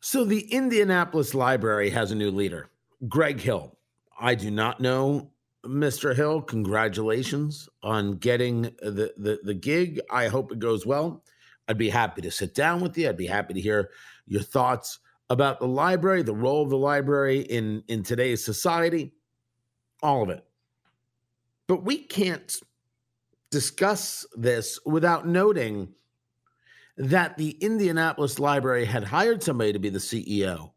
So, the Indianapolis Library has a new leader, Greg Hill. I do not know Mr. Hill. Congratulations on getting the, the, the gig. I hope it goes well. I'd be happy to sit down with you. I'd be happy to hear your thoughts about the library, the role of the library in, in today's society, all of it. But we can't discuss this without noting that the Indianapolis Library had hired somebody to be the CEO,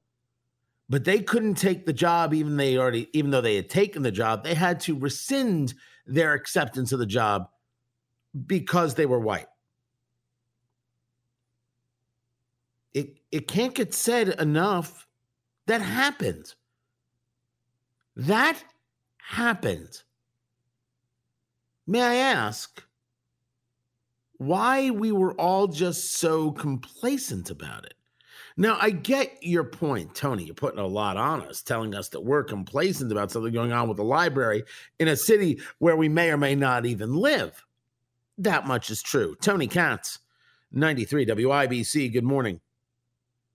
but they couldn't take the job even they already even though they had taken the job, they had to rescind their acceptance of the job because they were white. It it can't get said enough. That happened. That happened. May I ask why we were all just so complacent about it? Now, I get your point, Tony. You're putting a lot on us, telling us that we're complacent about something going on with the library in a city where we may or may not even live. That much is true. Tony Katz, 93 WIBC, good morning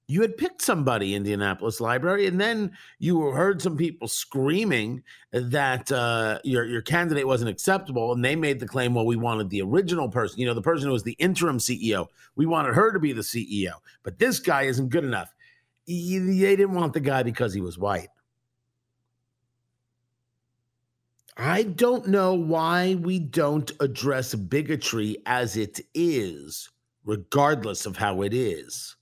you had picked somebody indianapolis library and then you heard some people screaming that uh, your, your candidate wasn't acceptable and they made the claim well we wanted the original person you know the person who was the interim ceo we wanted her to be the ceo but this guy isn't good enough. They didn't want the guy because he was white. I don't know why we don't address bigotry as it is regardless of how it is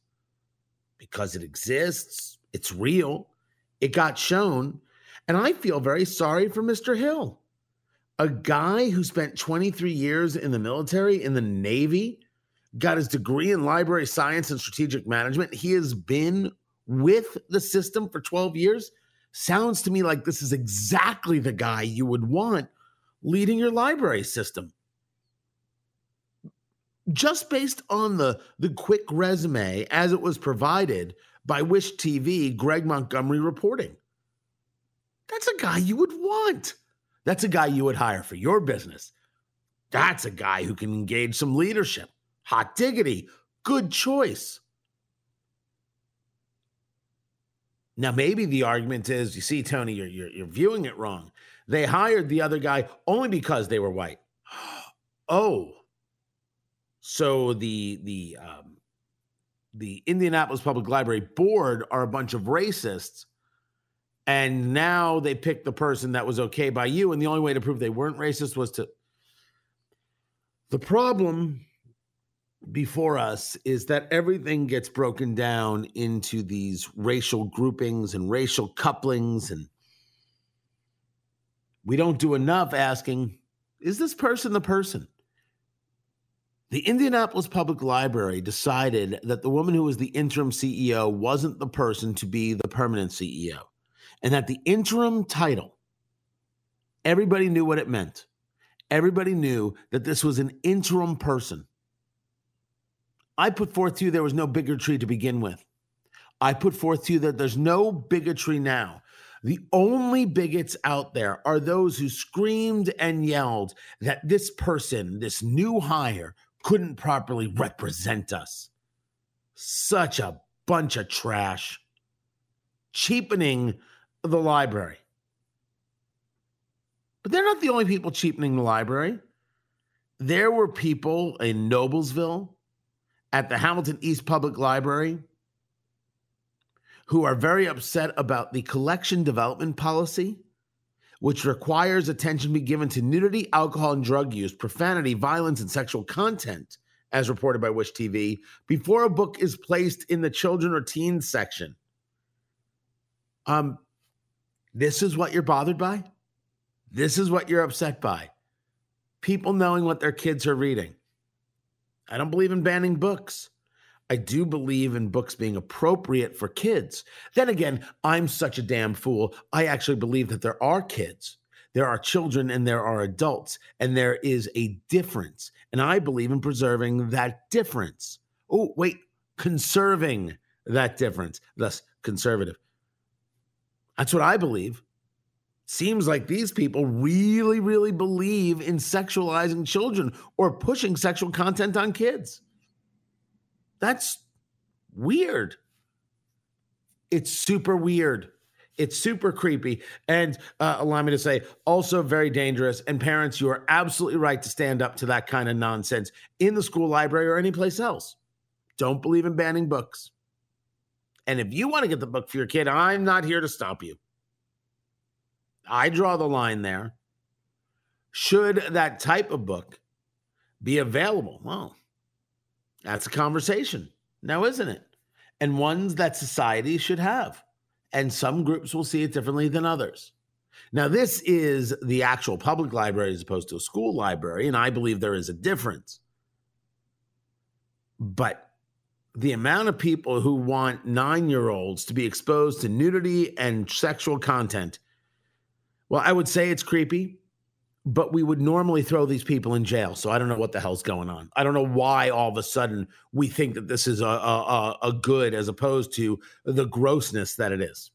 because it exists, it's real, it got shown. And I feel very sorry for Mr. Hill, a guy who spent 23 years in the military, in the Navy, got his degree in library science and strategic management. He has been with the system for 12 years. Sounds to me like this is exactly the guy you would want leading your library system just based on the the quick resume as it was provided by Wish TV, Greg Montgomery reporting. That's a guy you would want. That's a guy you would hire for your business. That's a guy who can engage some leadership. Hot diggity, good choice. Now, maybe the argument is you see, Tony, you're, you're, you're viewing it wrong. They hired the other guy only because they were white. oh, so the the um, the Indianapolis Public Library board are a bunch of racists, and now they picked the person that was okay by you, and the only way to prove they weren't racist was to. The problem before us is that everything gets broken down into these racial groupings and racial couplings and we don't do enough asking is this person the person the Indianapolis Public Library decided that the woman who was the interim CEO wasn't the person to be the permanent CEO, and that the interim title, everybody knew what it meant. Everybody knew that this was an interim person. I put forth to you there was no bigotry to begin with. I put forth to you that there's no bigotry now. The only bigots out there are those who screamed and yelled that this person, this new hire, couldn't properly represent us. Such a bunch of trash. Cheapening the library. But they're not the only people cheapening the library. There were people in Noblesville at the Hamilton East Public Library who are very upset about the collection development policy which requires attention be given to nudity, alcohol and drug use, profanity, violence, and sexual content, as reported by Wish TV, before a book is placed in the children or teens section. Um, this is what you're bothered by. This is what you're upset by. People knowing what their kids are reading. I don't believe in banning books. I do believe in books being appropriate for kids. Then again, I'm such a damn fool. I actually believe that there are kids, there are children, and there are adults, and there is a difference. And I believe in preserving that difference. Oh, wait, conserving that difference, thus conservative. That's what I believe. Seems like these people really, really believe in sexualizing children or pushing sexual content on kids. That's weird. It's super weird. It's super creepy. And uh, allow me to say, also very dangerous. And parents, you are absolutely right to stand up to that kind of nonsense in the school library or anyplace else. Don't believe in banning books. And if you want to get the book for your kid, I'm not here to stop you. I draw the line there. Should that type of book be available? Well, that's a conversation now, isn't it? And ones that society should have. And some groups will see it differently than others. Now, this is the actual public library as opposed to a school library, and I believe there is a difference. But the amount of people who want nine year olds to be exposed to nudity and sexual content, well, I would say it's creepy but we would normally throw these people in jail. So I don't know what the hell's going on. I don't know why all of a sudden we think that this is a, a, a good as opposed to the grossness that it is.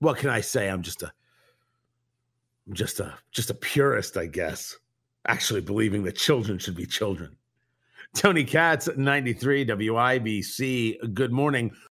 What can I say? I'm just a just a just a purist, I guess. Actually believing that children should be children. Tony Katz, 93 WIBC. Good morning.